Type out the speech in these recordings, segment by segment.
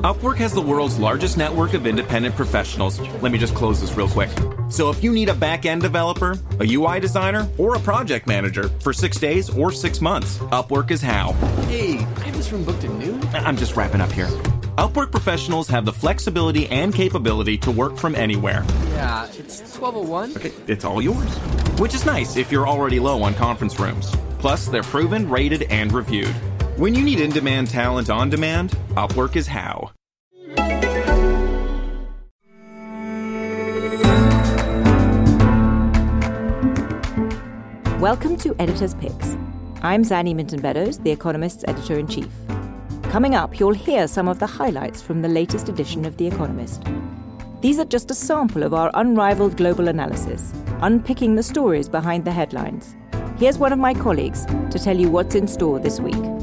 Upwork has the world's largest network of independent professionals. Let me just close this real quick. So if you need a back-end developer, a UI designer, or a project manager for six days or six months, Upwork is how. Hey, I have this room booked at noon. I'm just wrapping up here. Upwork professionals have the flexibility and capability to work from anywhere. Yeah, it's 1201. Okay, it's all yours. Which is nice if you're already low on conference rooms. Plus, they're proven, rated, and reviewed. When you need in demand talent on demand, Upwork is how. Welcome to Editor's Picks. I'm Zanny Minton Beddoes, The Economist's editor in chief. Coming up, you'll hear some of the highlights from the latest edition of The Economist. These are just a sample of our unrivaled global analysis, unpicking the stories behind the headlines. Here's one of my colleagues to tell you what's in store this week.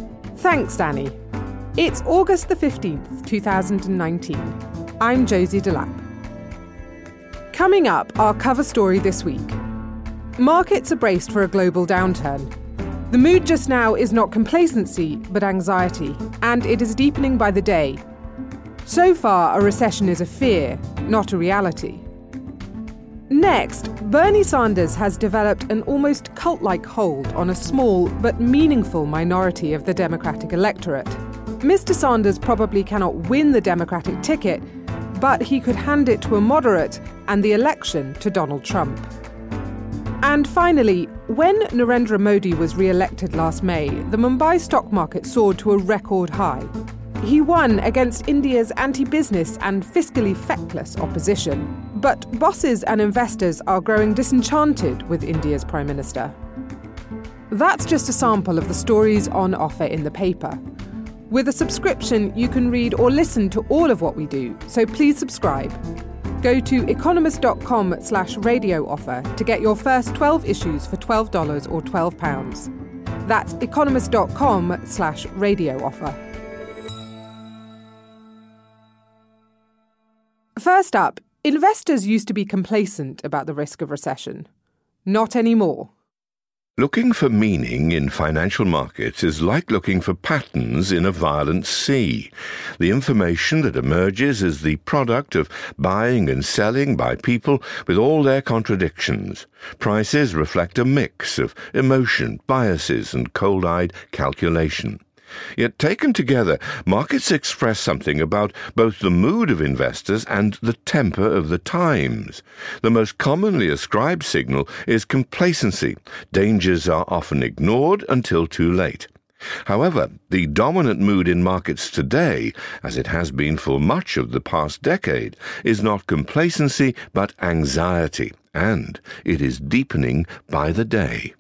Thanks, Danny. It's August the 15th, 2019. I'm Josie Delap. Coming up, our cover story this week. Markets are braced for a global downturn. The mood just now is not complacency, but anxiety, and it is deepening by the day. So far, a recession is a fear, not a reality. Next, Bernie Sanders has developed an almost cult like hold on a small but meaningful minority of the Democratic electorate. Mr. Sanders probably cannot win the Democratic ticket, but he could hand it to a moderate and the election to Donald Trump. And finally, when Narendra Modi was re elected last May, the Mumbai stock market soared to a record high. He won against India's anti business and fiscally feckless opposition. But bosses and investors are growing disenchanted with India's Prime Minister. That's just a sample of the stories on offer in the paper. With a subscription, you can read or listen to all of what we do, so please subscribe. Go to economist.com slash radio offer to get your first 12 issues for $12 or £12. That's economist.com slash radio offer. First up, investors used to be complacent about the risk of recession. Not anymore. Looking for meaning in financial markets is like looking for patterns in a violent sea. The information that emerges is the product of buying and selling by people with all their contradictions. Prices reflect a mix of emotion, biases, and cold eyed calculation. Yet taken together, markets express something about both the mood of investors and the temper of the times. The most commonly ascribed signal is complacency. Dangers are often ignored until too late. However, the dominant mood in markets today, as it has been for much of the past decade, is not complacency but anxiety, and it is deepening by the day.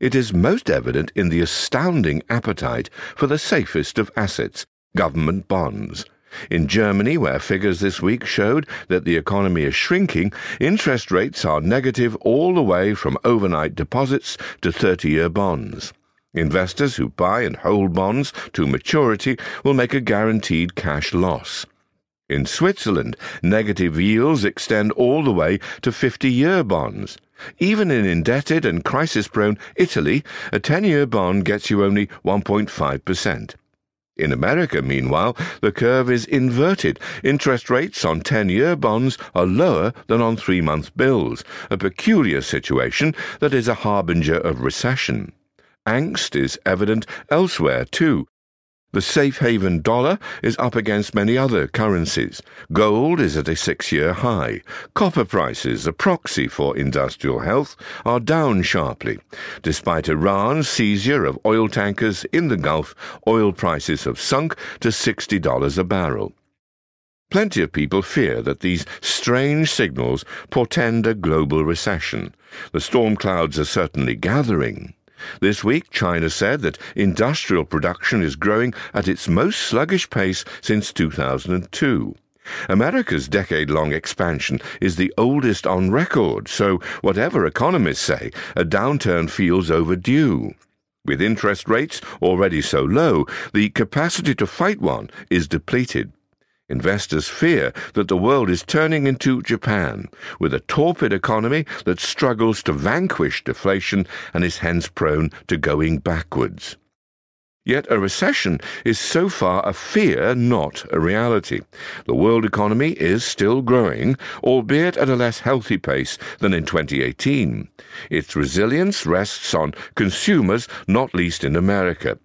It is most evident in the astounding appetite for the safest of assets, government bonds. In Germany, where figures this week showed that the economy is shrinking, interest rates are negative all the way from overnight deposits to 30 year bonds. Investors who buy and hold bonds to maturity will make a guaranteed cash loss. In Switzerland, negative yields extend all the way to 50 year bonds. Even in indebted and crisis prone Italy, a 10 year bond gets you only 1.5%. In America, meanwhile, the curve is inverted. Interest rates on 10 year bonds are lower than on three month bills, a peculiar situation that is a harbinger of recession. Angst is evident elsewhere, too. The safe haven dollar is up against many other currencies. Gold is at a six year high. Copper prices, a proxy for industrial health, are down sharply. Despite Iran's seizure of oil tankers in the Gulf, oil prices have sunk to $60 a barrel. Plenty of people fear that these strange signals portend a global recession. The storm clouds are certainly gathering. This week, China said that industrial production is growing at its most sluggish pace since 2002. America's decade long expansion is the oldest on record, so whatever economists say, a downturn feels overdue. With interest rates already so low, the capacity to fight one is depleted. Investors fear that the world is turning into Japan, with a torpid economy that struggles to vanquish deflation and is hence prone to going backwards. Yet a recession is so far a fear, not a reality. The world economy is still growing, albeit at a less healthy pace than in 2018. Its resilience rests on consumers, not least in America.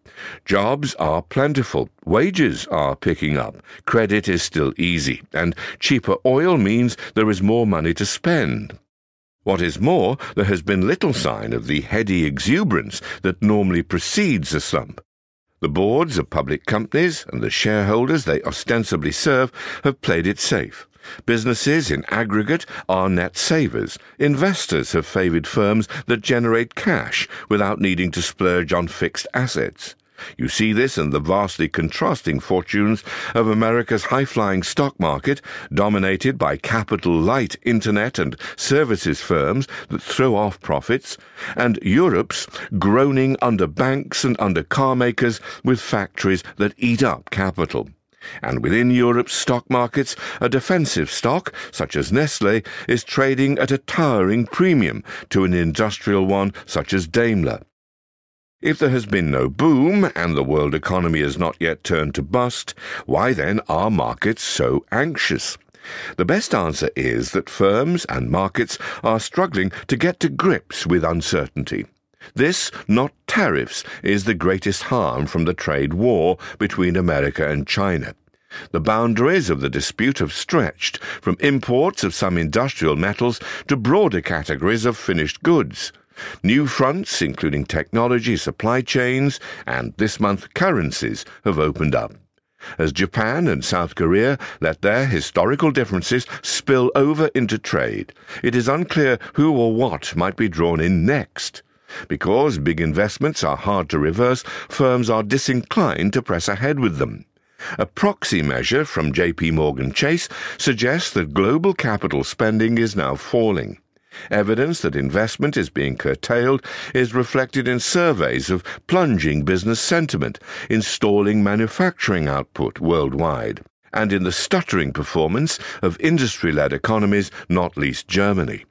Jobs are plentiful, wages are picking up, credit is still easy, and cheaper oil means there is more money to spend. What is more, there has been little sign of the heady exuberance that normally precedes a slump. The boards of public companies and the shareholders they ostensibly serve have played it safe. Businesses in aggregate are net savers. Investors have favoured firms that generate cash without needing to splurge on fixed assets. You see this in the vastly contrasting fortunes of America's high flying stock market, dominated by capital light internet and services firms that throw off profits, and Europe's groaning under banks and under car makers with factories that eat up capital. And within Europe's stock markets, a defensive stock, such as Nestle, is trading at a towering premium to an industrial one such as Daimler. If there has been no boom and the world economy has not yet turned to bust, why then are markets so anxious? The best answer is that firms and markets are struggling to get to grips with uncertainty. This, not tariffs, is the greatest harm from the trade war between America and China. The boundaries of the dispute have stretched from imports of some industrial metals to broader categories of finished goods. New fronts, including technology, supply chains, and this month currencies, have opened up. As Japan and South Korea let their historical differences spill over into trade, it is unclear who or what might be drawn in next. Because big investments are hard to reverse, firms are disinclined to press ahead with them. A proxy measure from JP Morgan Chase suggests that global capital spending is now falling. Evidence that investment is being curtailed is reflected in surveys of plunging business sentiment, installing manufacturing output worldwide, and in the stuttering performance of industry led economies, not least Germany.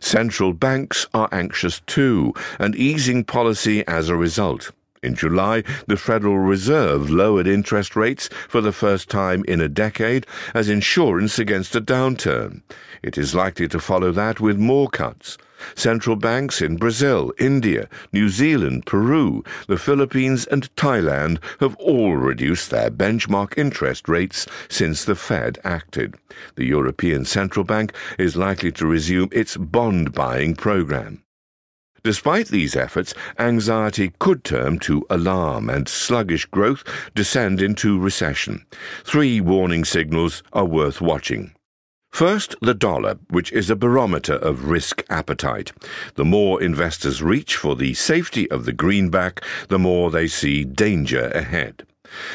Central banks are anxious too, and easing policy as a result. In July, the Federal Reserve lowered interest rates for the first time in a decade as insurance against a downturn. It is likely to follow that with more cuts. Central banks in Brazil, India, New Zealand, Peru, the Philippines, and Thailand have all reduced their benchmark interest rates since the Fed acted. The European Central Bank is likely to resume its bond buying program. Despite these efforts, anxiety could turn to alarm and sluggish growth descend into recession. Three warning signals are worth watching. First, the dollar, which is a barometer of risk appetite. The more investors reach for the safety of the greenback, the more they see danger ahead.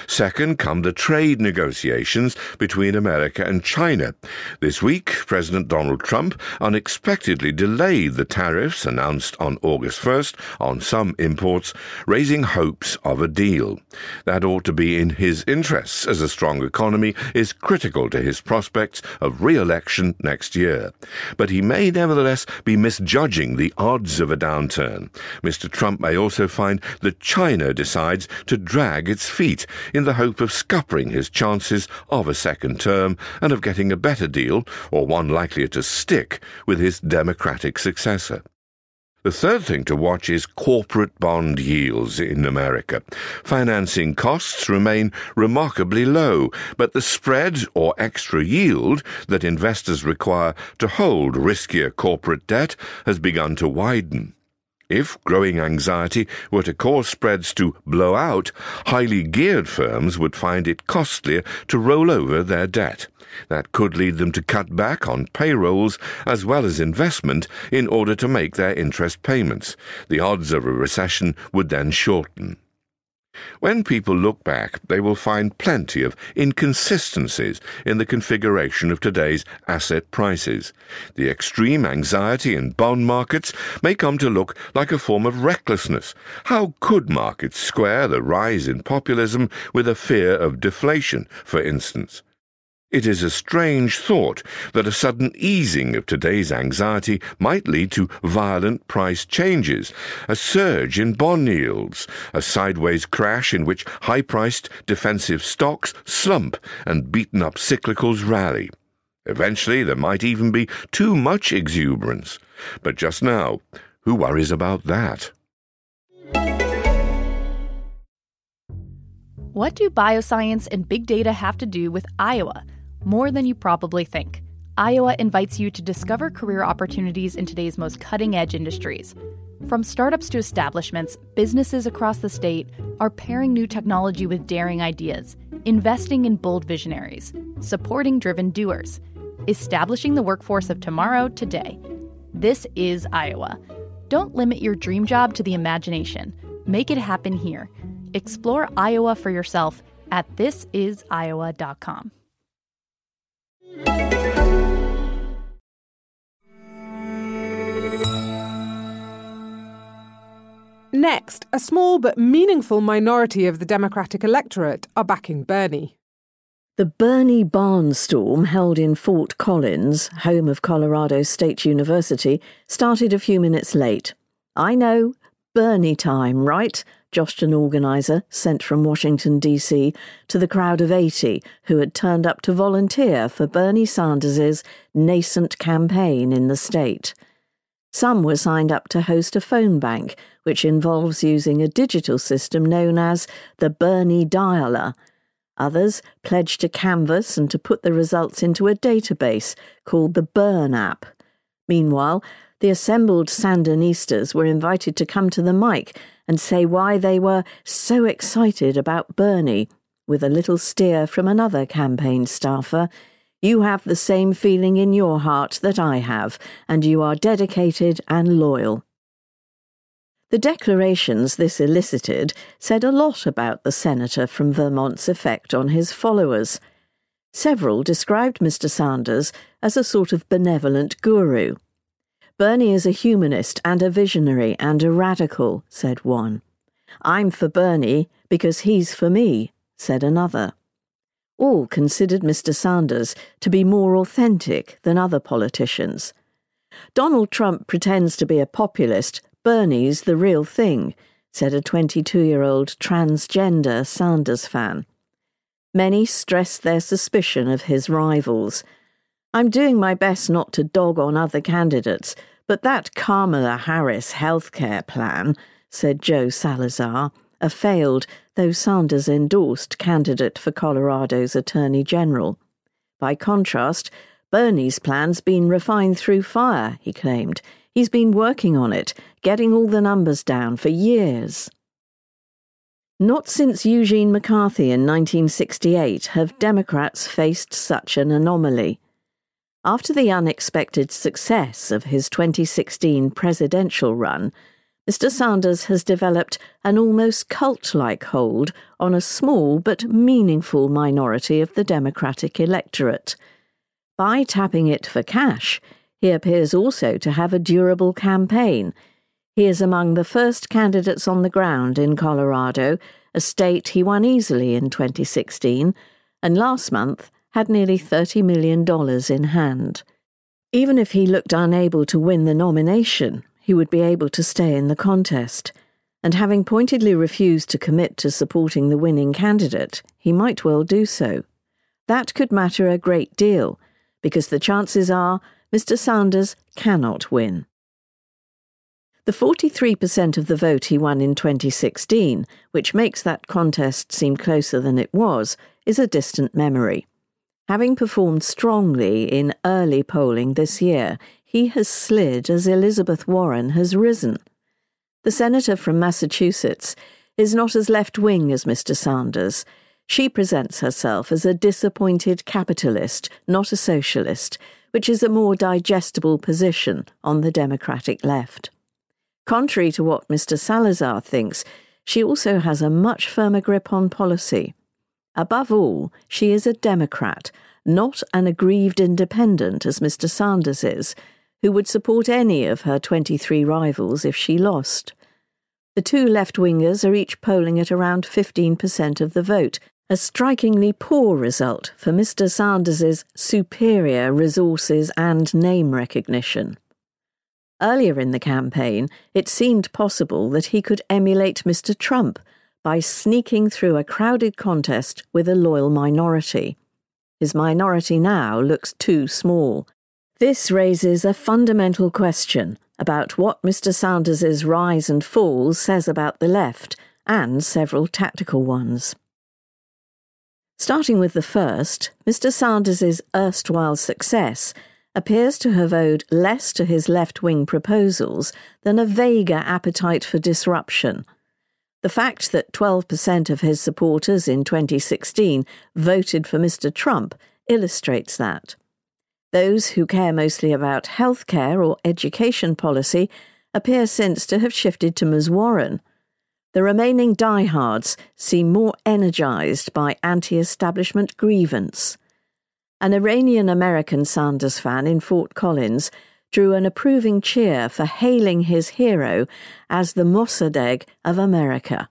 Second come the trade negotiations between America and China. This week, President Donald Trump unexpectedly delayed the tariffs announced on August 1st on some imports, raising hopes of a deal. That ought to be in his interests, as a strong economy is critical to his prospects of re-election next year. But he may nevertheless be misjudging the odds of a downturn. Mr. Trump may also find that China decides to drag its feet in the hope of scuppering his chances of a second term and of getting a better deal, or one likelier to stick, with his Democratic successor. The third thing to watch is corporate bond yields in America. Financing costs remain remarkably low, but the spread or extra yield that investors require to hold riskier corporate debt has begun to widen. If growing anxiety were to cause spreads to blow out, highly geared firms would find it costlier to roll over their debt. That could lead them to cut back on payrolls as well as investment in order to make their interest payments. The odds of a recession would then shorten. When people look back, they will find plenty of inconsistencies in the configuration of today's asset prices. The extreme anxiety in bond markets may come to look like a form of recklessness. How could markets square the rise in populism with a fear of deflation, for instance? It is a strange thought that a sudden easing of today's anxiety might lead to violent price changes, a surge in bond yields, a sideways crash in which high priced defensive stocks slump and beaten up cyclicals rally. Eventually, there might even be too much exuberance. But just now, who worries about that? What do bioscience and big data have to do with Iowa? More than you probably think. Iowa invites you to discover career opportunities in today's most cutting edge industries. From startups to establishments, businesses across the state are pairing new technology with daring ideas, investing in bold visionaries, supporting driven doers, establishing the workforce of tomorrow today. This is Iowa. Don't limit your dream job to the imagination. Make it happen here. Explore Iowa for yourself at thisisiowa.com. Next, a small but meaningful minority of the Democratic electorate are backing Bernie. The Bernie Barnstorm, held in Fort Collins, home of Colorado State University, started a few minutes late. I know, Bernie time, right? Joshed an organiser sent from Washington, D.C., to the crowd of 80 who had turned up to volunteer for Bernie Sanders's nascent campaign in the state. Some were signed up to host a phone bank, which involves using a digital system known as the Bernie Dialer. Others pledged to canvass and to put the results into a database called the BERN app. Meanwhile, the assembled Sandinistas were invited to come to the mic and say why they were so excited about Bernie, with a little steer from another campaign staffer. You have the same feeling in your heart that I have, and you are dedicated and loyal. The declarations this elicited said a lot about the senator from Vermont's effect on his followers. Several described Mr. Sanders as a sort of benevolent guru. Bernie is a humanist and a visionary and a radical, said one. I'm for Bernie because he's for me, said another. All considered Mr. Sanders to be more authentic than other politicians. Donald Trump pretends to be a populist, Bernie's the real thing, said a 22 year old transgender Sanders fan. Many stressed their suspicion of his rivals. I'm doing my best not to dog on other candidates, but that Kamala Harris healthcare plan, said Joe Salazar, a failed, though Sanders endorsed candidate for Colorado's Attorney General. By contrast, Bernie's plan's been refined through fire, he claimed. He's been working on it, getting all the numbers down for years. Not since Eugene McCarthy in 1968 have Democrats faced such an anomaly. After the unexpected success of his 2016 presidential run, Mr. Sanders has developed an almost cult like hold on a small but meaningful minority of the Democratic electorate. By tapping it for cash, he appears also to have a durable campaign. He is among the first candidates on the ground in Colorado, a state he won easily in 2016, and last month had nearly $30 million in hand. Even if he looked unable to win the nomination, he would be able to stay in the contest. And having pointedly refused to commit to supporting the winning candidate, he might well do so. That could matter a great deal, because the chances are Mr. Sanders cannot win. The 43% of the vote he won in 2016, which makes that contest seem closer than it was, is a distant memory. Having performed strongly in early polling this year, he has slid as Elizabeth Warren has risen. The senator from Massachusetts is not as left wing as Mr. Sanders. She presents herself as a disappointed capitalist, not a socialist, which is a more digestible position on the Democratic left. Contrary to what Mr. Salazar thinks, she also has a much firmer grip on policy. Above all, she is a Democrat, not an aggrieved independent as Mr. Sanders is, who would support any of her 23 rivals if she lost. The two left wingers are each polling at around 15% of the vote, a strikingly poor result for Mr. Sanders's superior resources and name recognition. Earlier in the campaign, it seemed possible that he could emulate Mr. Trump by sneaking through a crowded contest with a loyal minority. His minority now looks too small. This raises a fundamental question about what Mr. Sanders's rise and fall says about the left, and several tactical ones. Starting with the first, Mr. Sanders's erstwhile success appears to have owed less to his left wing proposals than a vaguer appetite for disruption the fact that 12% of his supporters in 2016 voted for Mr. Trump illustrates that. Those who care mostly about healthcare or education policy appear since to have shifted to Ms. Warren. The remaining diehards seem more energized by anti establishment grievance. An Iranian American Sanders fan in Fort Collins drew an approving cheer for hailing his hero as the Mossadegh of America.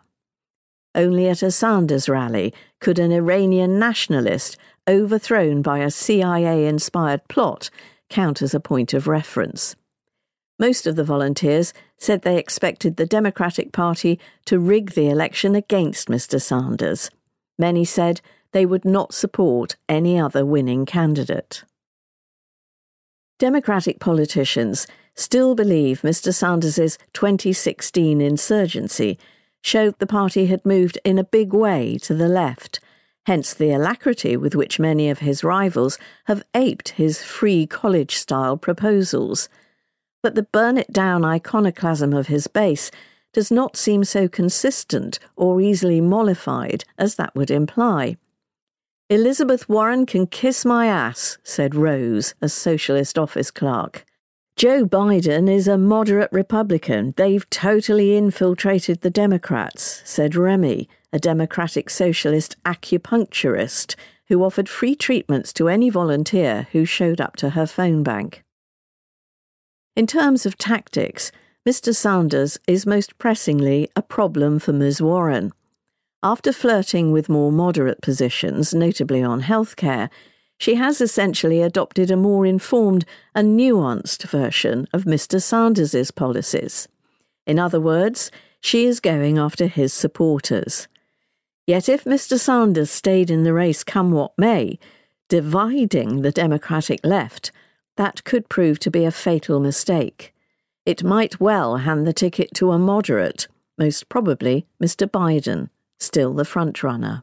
Only at a Sanders rally could an Iranian nationalist, overthrown by a CIA inspired plot, count as a point of reference. Most of the volunteers said they expected the Democratic Party to rig the election against Mr. Sanders. Many said they would not support any other winning candidate. Democratic politicians still believe Mr. Sanders's 2016 insurgency showed the party had moved in a big way to the left, hence the alacrity with which many of his rivals have aped his free college style proposals. But the burn it down iconoclasm of his base does not seem so consistent or easily mollified as that would imply. Elizabeth Warren can kiss my ass, said Rose, a socialist office clerk. Joe Biden is a moderate Republican. They've totally infiltrated the Democrats, said Remy, a Democratic Socialist acupuncturist who offered free treatments to any volunteer who showed up to her phone bank. In terms of tactics, Mr. Sanders is most pressingly a problem for Ms. Warren. After flirting with more moderate positions, notably on healthcare, she has essentially adopted a more informed and nuanced version of Mr. Sanders's policies. In other words, she is going after his supporters. Yet if Mr. Sanders stayed in the race come what may, dividing the Democratic left, that could prove to be a fatal mistake. It might well hand the ticket to a moderate, most probably Mr. Biden still the frontrunner.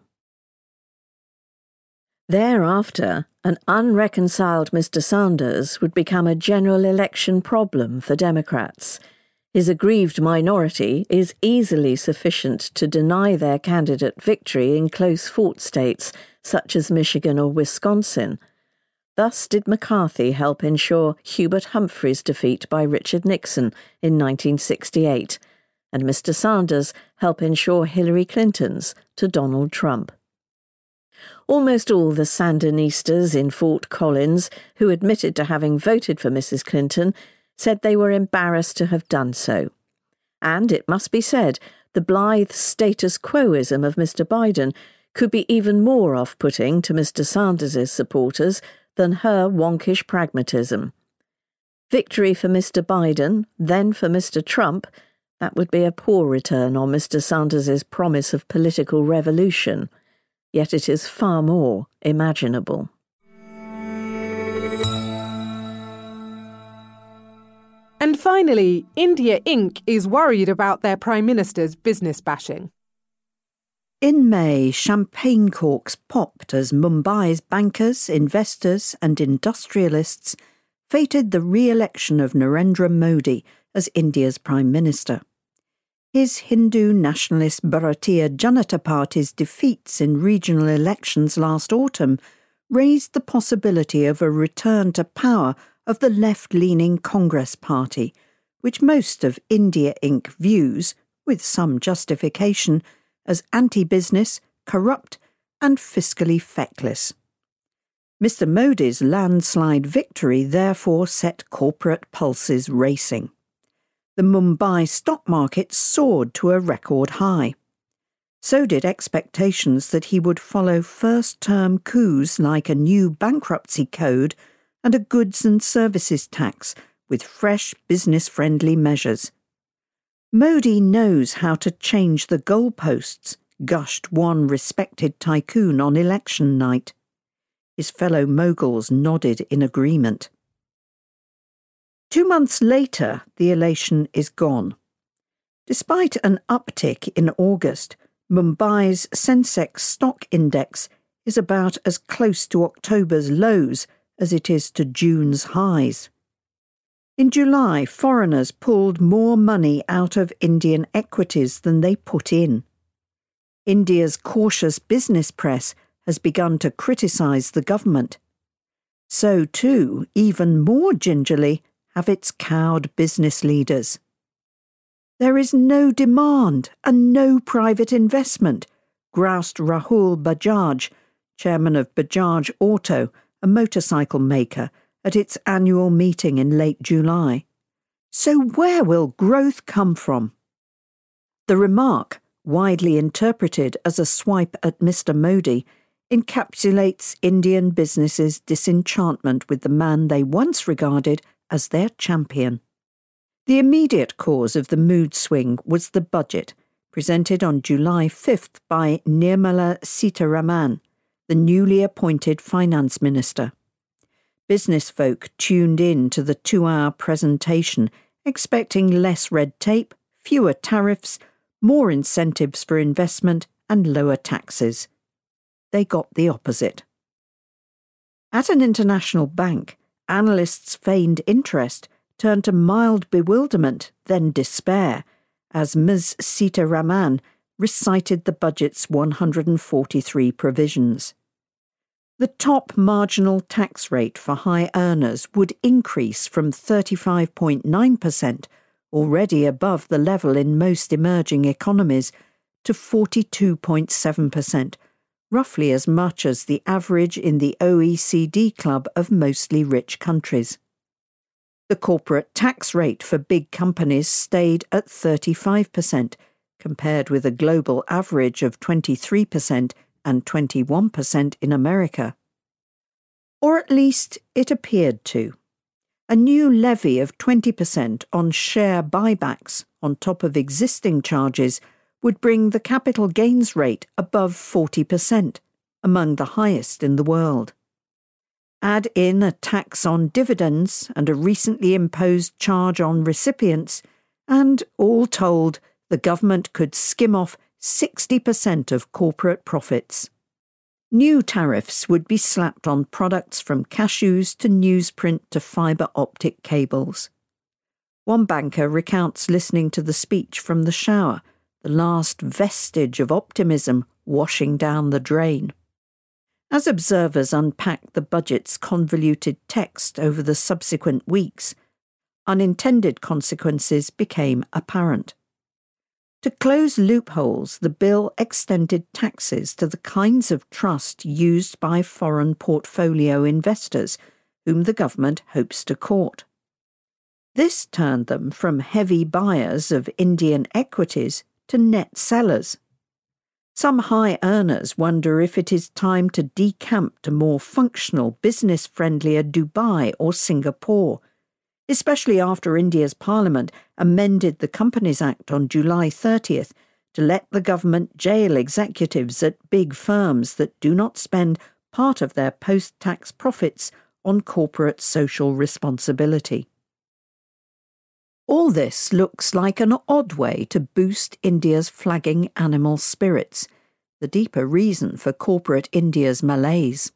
Thereafter, an unreconciled Mr. Sanders would become a general election problem for Democrats. His aggrieved minority is easily sufficient to deny their candidate victory in close fought states such as Michigan or Wisconsin. Thus did McCarthy help ensure Hubert Humphrey's defeat by Richard Nixon in 1968 and Mr. Sanders help ensure Hillary Clinton's to Donald Trump. Almost all the Sandinistas in Fort Collins who admitted to having voted for Mrs. Clinton said they were embarrassed to have done so. And it must be said, the blithe status quoism of Mr. Biden could be even more off putting to Mr. Sanders's supporters than her wonkish pragmatism. Victory for Mr. Biden, then for Mr. Trump, that would be a poor return on Mr. Sanders's promise of political revolution, yet it is far more imaginable. And finally, India Inc. is worried about their Prime Minister's business bashing. In May, champagne corks popped as Mumbai's bankers, investors, and industrialists fated the re election of Narendra Modi as India's Prime Minister. His Hindu nationalist Bharatiya Janata Party's defeats in regional elections last autumn raised the possibility of a return to power of the left leaning Congress Party, which most of India Inc. views, with some justification, as anti business, corrupt, and fiscally feckless. Mr. Modi's landslide victory therefore set corporate pulses racing the Mumbai stock market soared to a record high. So did expectations that he would follow first term coups like a new bankruptcy code and a goods and services tax with fresh business friendly measures. Modi knows how to change the goalposts, gushed one respected tycoon on election night. His fellow moguls nodded in agreement. Two months later, the elation is gone. Despite an uptick in August, Mumbai's Sensex stock index is about as close to October's lows as it is to June's highs. In July, foreigners pulled more money out of Indian equities than they put in. India's cautious business press has begun to criticise the government. So, too, even more gingerly, have its cowed business leaders. There is no demand and no private investment, groused Rahul Bajaj, chairman of Bajaj Auto, a motorcycle maker at its annual meeting in late July. So, where will growth come from? The remark, widely interpreted as a swipe at Mr. Modi, encapsulates Indian businesses' disenchantment with the man they once regarded as their champion. The immediate cause of the mood swing was the budget, presented on July 5th by Nirmala Sitharaman, the newly appointed finance minister. Business folk tuned in to the two hour presentation, expecting less red tape, fewer tariffs, more incentives for investment, and lower taxes. They got the opposite. At an international bank, analysts feigned interest turned to mild bewilderment, then despair, as Ms. Sitharaman recited the budget's 143 provisions. The top marginal tax rate for high earners would increase from 35.9%, already above the level in most emerging economies, to 42.7%, roughly as much as the average in the OECD club of mostly rich countries. The corporate tax rate for big companies stayed at 35%, compared with a global average of 23% and 21% in America. Or at least it appeared to. A new levy of 20% on share buybacks on top of existing charges would bring the capital gains rate above 40%, among the highest in the world. Add in a tax on dividends and a recently imposed charge on recipients, and all told, the government could skim off 60% of corporate profits. New tariffs would be slapped on products from cashews to newsprint to fibre optic cables. One banker recounts listening to the speech from the shower, the last vestige of optimism washing down the drain. As observers unpacked the budget's convoluted text over the subsequent weeks, unintended consequences became apparent. To close loopholes, the bill extended taxes to the kinds of trust used by foreign portfolio investors, whom the government hopes to court. This turned them from heavy buyers of Indian equities to net sellers. Some high earners wonder if it is time to decamp to more functional, business friendlier Dubai or Singapore especially after India's parliament amended the Companies Act on July 30th to let the government jail executives at big firms that do not spend part of their post tax profits on corporate social responsibility. All this looks like an odd way to boost India's flagging animal spirits, the deeper reason for corporate India's malaise.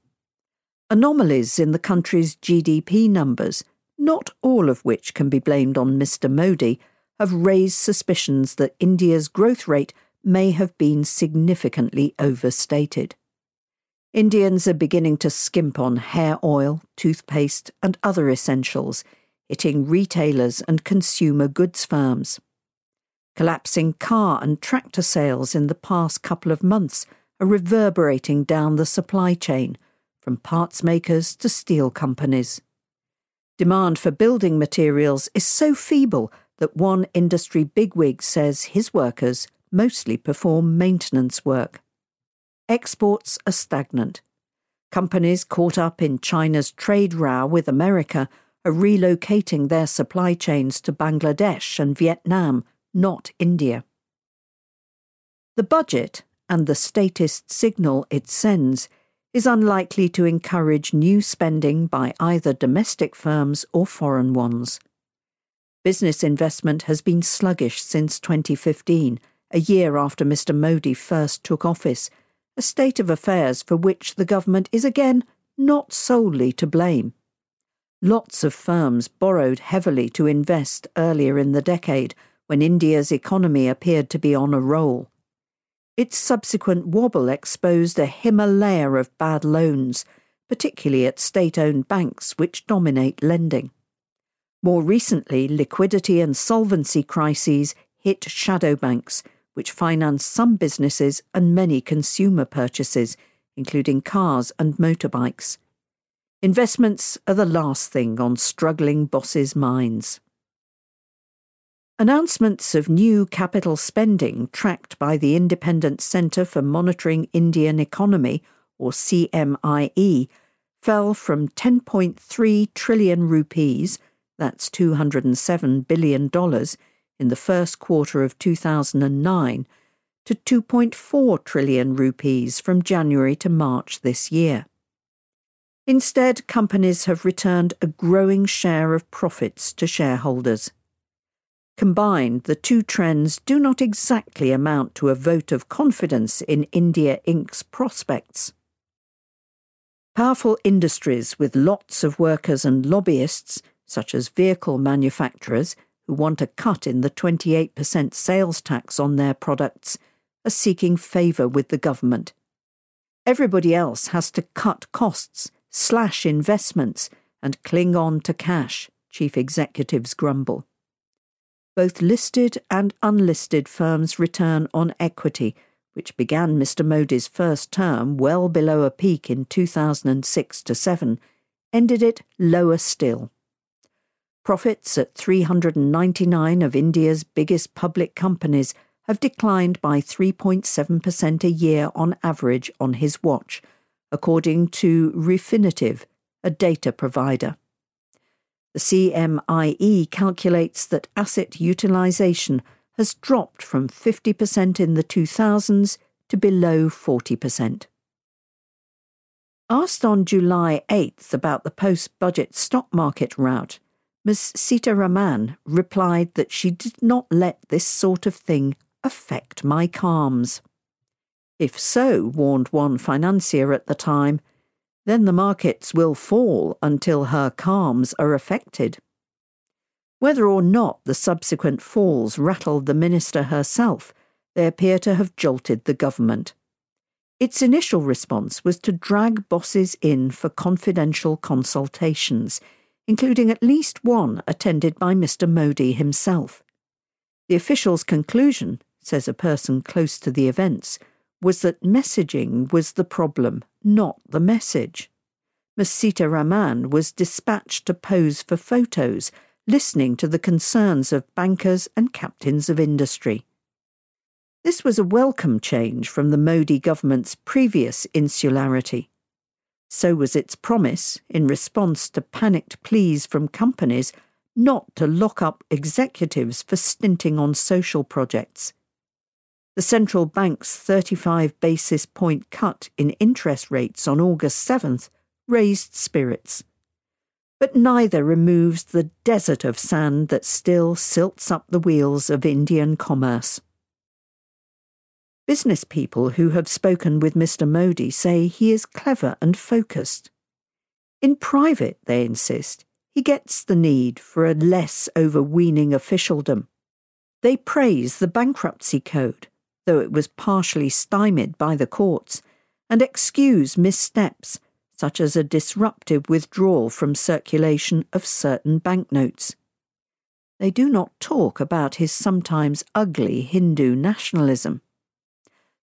Anomalies in the country's GDP numbers not all of which can be blamed on Mr. Modi, have raised suspicions that India's growth rate may have been significantly overstated. Indians are beginning to skimp on hair oil, toothpaste, and other essentials, hitting retailers and consumer goods firms. Collapsing car and tractor sales in the past couple of months are reverberating down the supply chain, from parts makers to steel companies. Demand for building materials is so feeble that one industry bigwig says his workers mostly perform maintenance work. Exports are stagnant. Companies caught up in China's trade row with America are relocating their supply chains to Bangladesh and Vietnam, not India. The budget and the statist signal it sends is unlikely to encourage new spending by either domestic firms or foreign ones. Business investment has been sluggish since 2015, a year after Mr. Modi first took office, a state of affairs for which the government is again not solely to blame. Lots of firms borrowed heavily to invest earlier in the decade when India's economy appeared to be on a roll. Its subsequent wobble exposed a Himalaya of bad loans, particularly at state owned banks which dominate lending. More recently, liquidity and solvency crises hit shadow banks, which finance some businesses and many consumer purchases, including cars and motorbikes. Investments are the last thing on struggling bosses' minds. Announcements of new capital spending tracked by the Independent Centre for Monitoring Indian Economy, or CMIE, fell from 10.3 trillion rupees, that's $207 billion, in the first quarter of 2009 to 2.4 trillion rupees from January to March this year. Instead, companies have returned a growing share of profits to shareholders. Combined, the two trends do not exactly amount to a vote of confidence in India Inc.'s prospects. Powerful industries with lots of workers and lobbyists, such as vehicle manufacturers, who want a cut in the 28% sales tax on their products, are seeking favour with the government. Everybody else has to cut costs, slash investments, and cling on to cash, chief executives grumble both listed and unlisted firms' return on equity, which began Mr. Modi's first term well below a peak in 2006 to 7, ended it lower still. Profits at 399 of India's biggest public companies have declined by 3.7% a year on average on his watch, according to Refinitiv, a data provider. The CMIE calculates that asset utilisation has dropped from 50% in the 2000s to below 40%. Asked on July 8th about the post budget stock market rout, Ms. Sitharaman replied that she did not let this sort of thing affect my calms. If so, warned one financier at the time, then the markets will fall until her calms are affected. Whether or not the subsequent falls rattled the minister herself, they appear to have jolted the government. Its initial response was to drag bosses in for confidential consultations, including at least one attended by Mr. Modi himself. The official's conclusion, says a person close to the events, was that messaging was the problem, not the message. Masita Sitharaman was dispatched to pose for photos, listening to the concerns of bankers and captains of industry. This was a welcome change from the Modi government's previous insularity. So was its promise, in response to panicked pleas from companies, not to lock up executives for stinting on social projects. The central bank's 35 basis point cut in interest rates on August 7th raised spirits. But neither removes the desert of sand that still silts up the wheels of Indian commerce. Business people who have spoken with Mr. Modi say he is clever and focused. In private, they insist, he gets the need for a less overweening officialdom. They praise the bankruptcy code, though it was partially stymied by the courts, and excuse missteps, such as a disruptive withdrawal from circulation of certain banknotes. They do not talk about his sometimes ugly Hindu nationalism.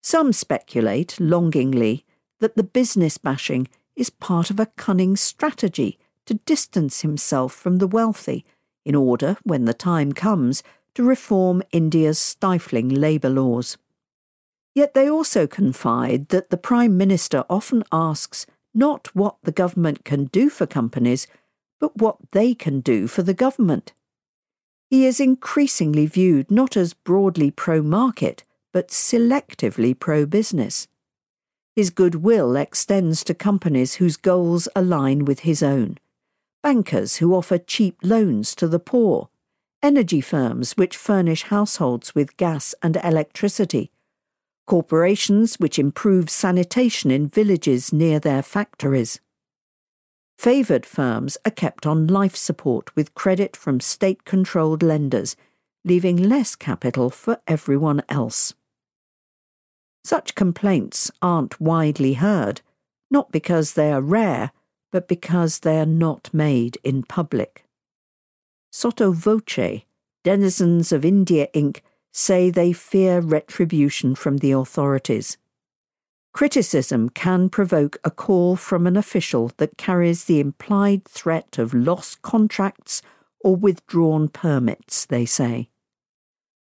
Some speculate, longingly, that the business bashing is part of a cunning strategy to distance himself from the wealthy, in order, when the time comes, to reform India's stifling labour laws. Yet they also confide that the Prime Minister often asks not what the government can do for companies, but what they can do for the government. He is increasingly viewed not as broadly pro market, but selectively pro business. His goodwill extends to companies whose goals align with his own bankers who offer cheap loans to the poor, energy firms which furnish households with gas and electricity, corporations which improve sanitation in villages near their factories. Favoured firms are kept on life support with credit from state controlled lenders, leaving less capital for everyone else. Such complaints aren't widely heard, not because they are rare, but because they are not made in public. Sotto voce, denizens of India Inc. say they fear retribution from the authorities. Criticism can provoke a call from an official that carries the implied threat of lost contracts or withdrawn permits, they say.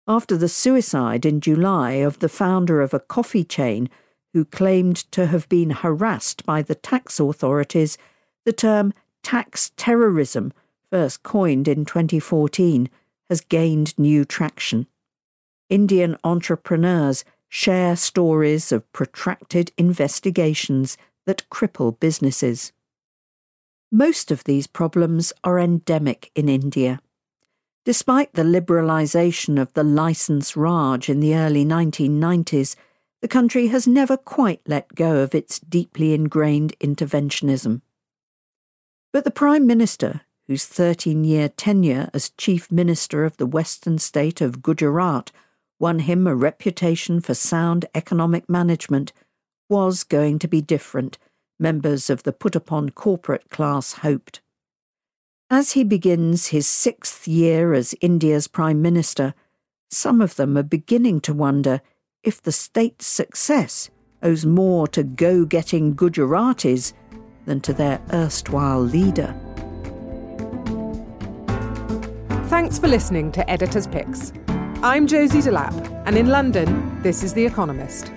After the suicide in July of the founder of a coffee chain who claimed to have been harassed by the tax authorities, the term tax terrorism, first coined in 2014, has gained new traction. Indian entrepreneurs share stories of protracted investigations that cripple businesses. Most of these problems are endemic in India. Despite the liberalisation of the licence Raj in the early 1990s, the country has never quite let go of its deeply ingrained interventionism. But the Prime Minister, whose 13 year tenure as Chief Minister of the Western state of Gujarat won him a reputation for sound economic management, was going to be different, members of the put upon corporate class hoped. As he begins his sixth year as India's Prime Minister, some of them are beginning to wonder if the state's success owes more to go getting Gujaratis than to their erstwhile leader. Thanks for listening to Editor's Picks. I'm Josie Delap, and in London, this is The Economist.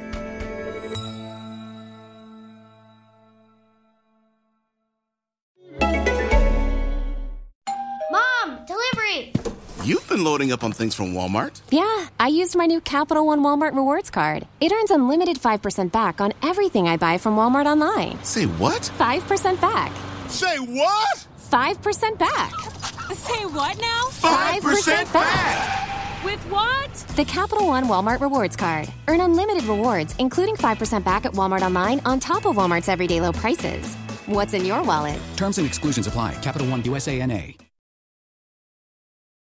Mom, delivery! You've been loading up on things from Walmart. Yeah, I used my new Capital One Walmart Rewards card. It earns unlimited 5% back on everything I buy from Walmart online. Say what? 5% back. Say what? 5% back. Say what now? 5%, back. With what? The Capital One Walmart Rewards card. Earn unlimited rewards, including 5% back at Walmart online on top of Walmart's everyday low prices. What's in your wallet? Terms and exclusions apply. Capital One USA NA.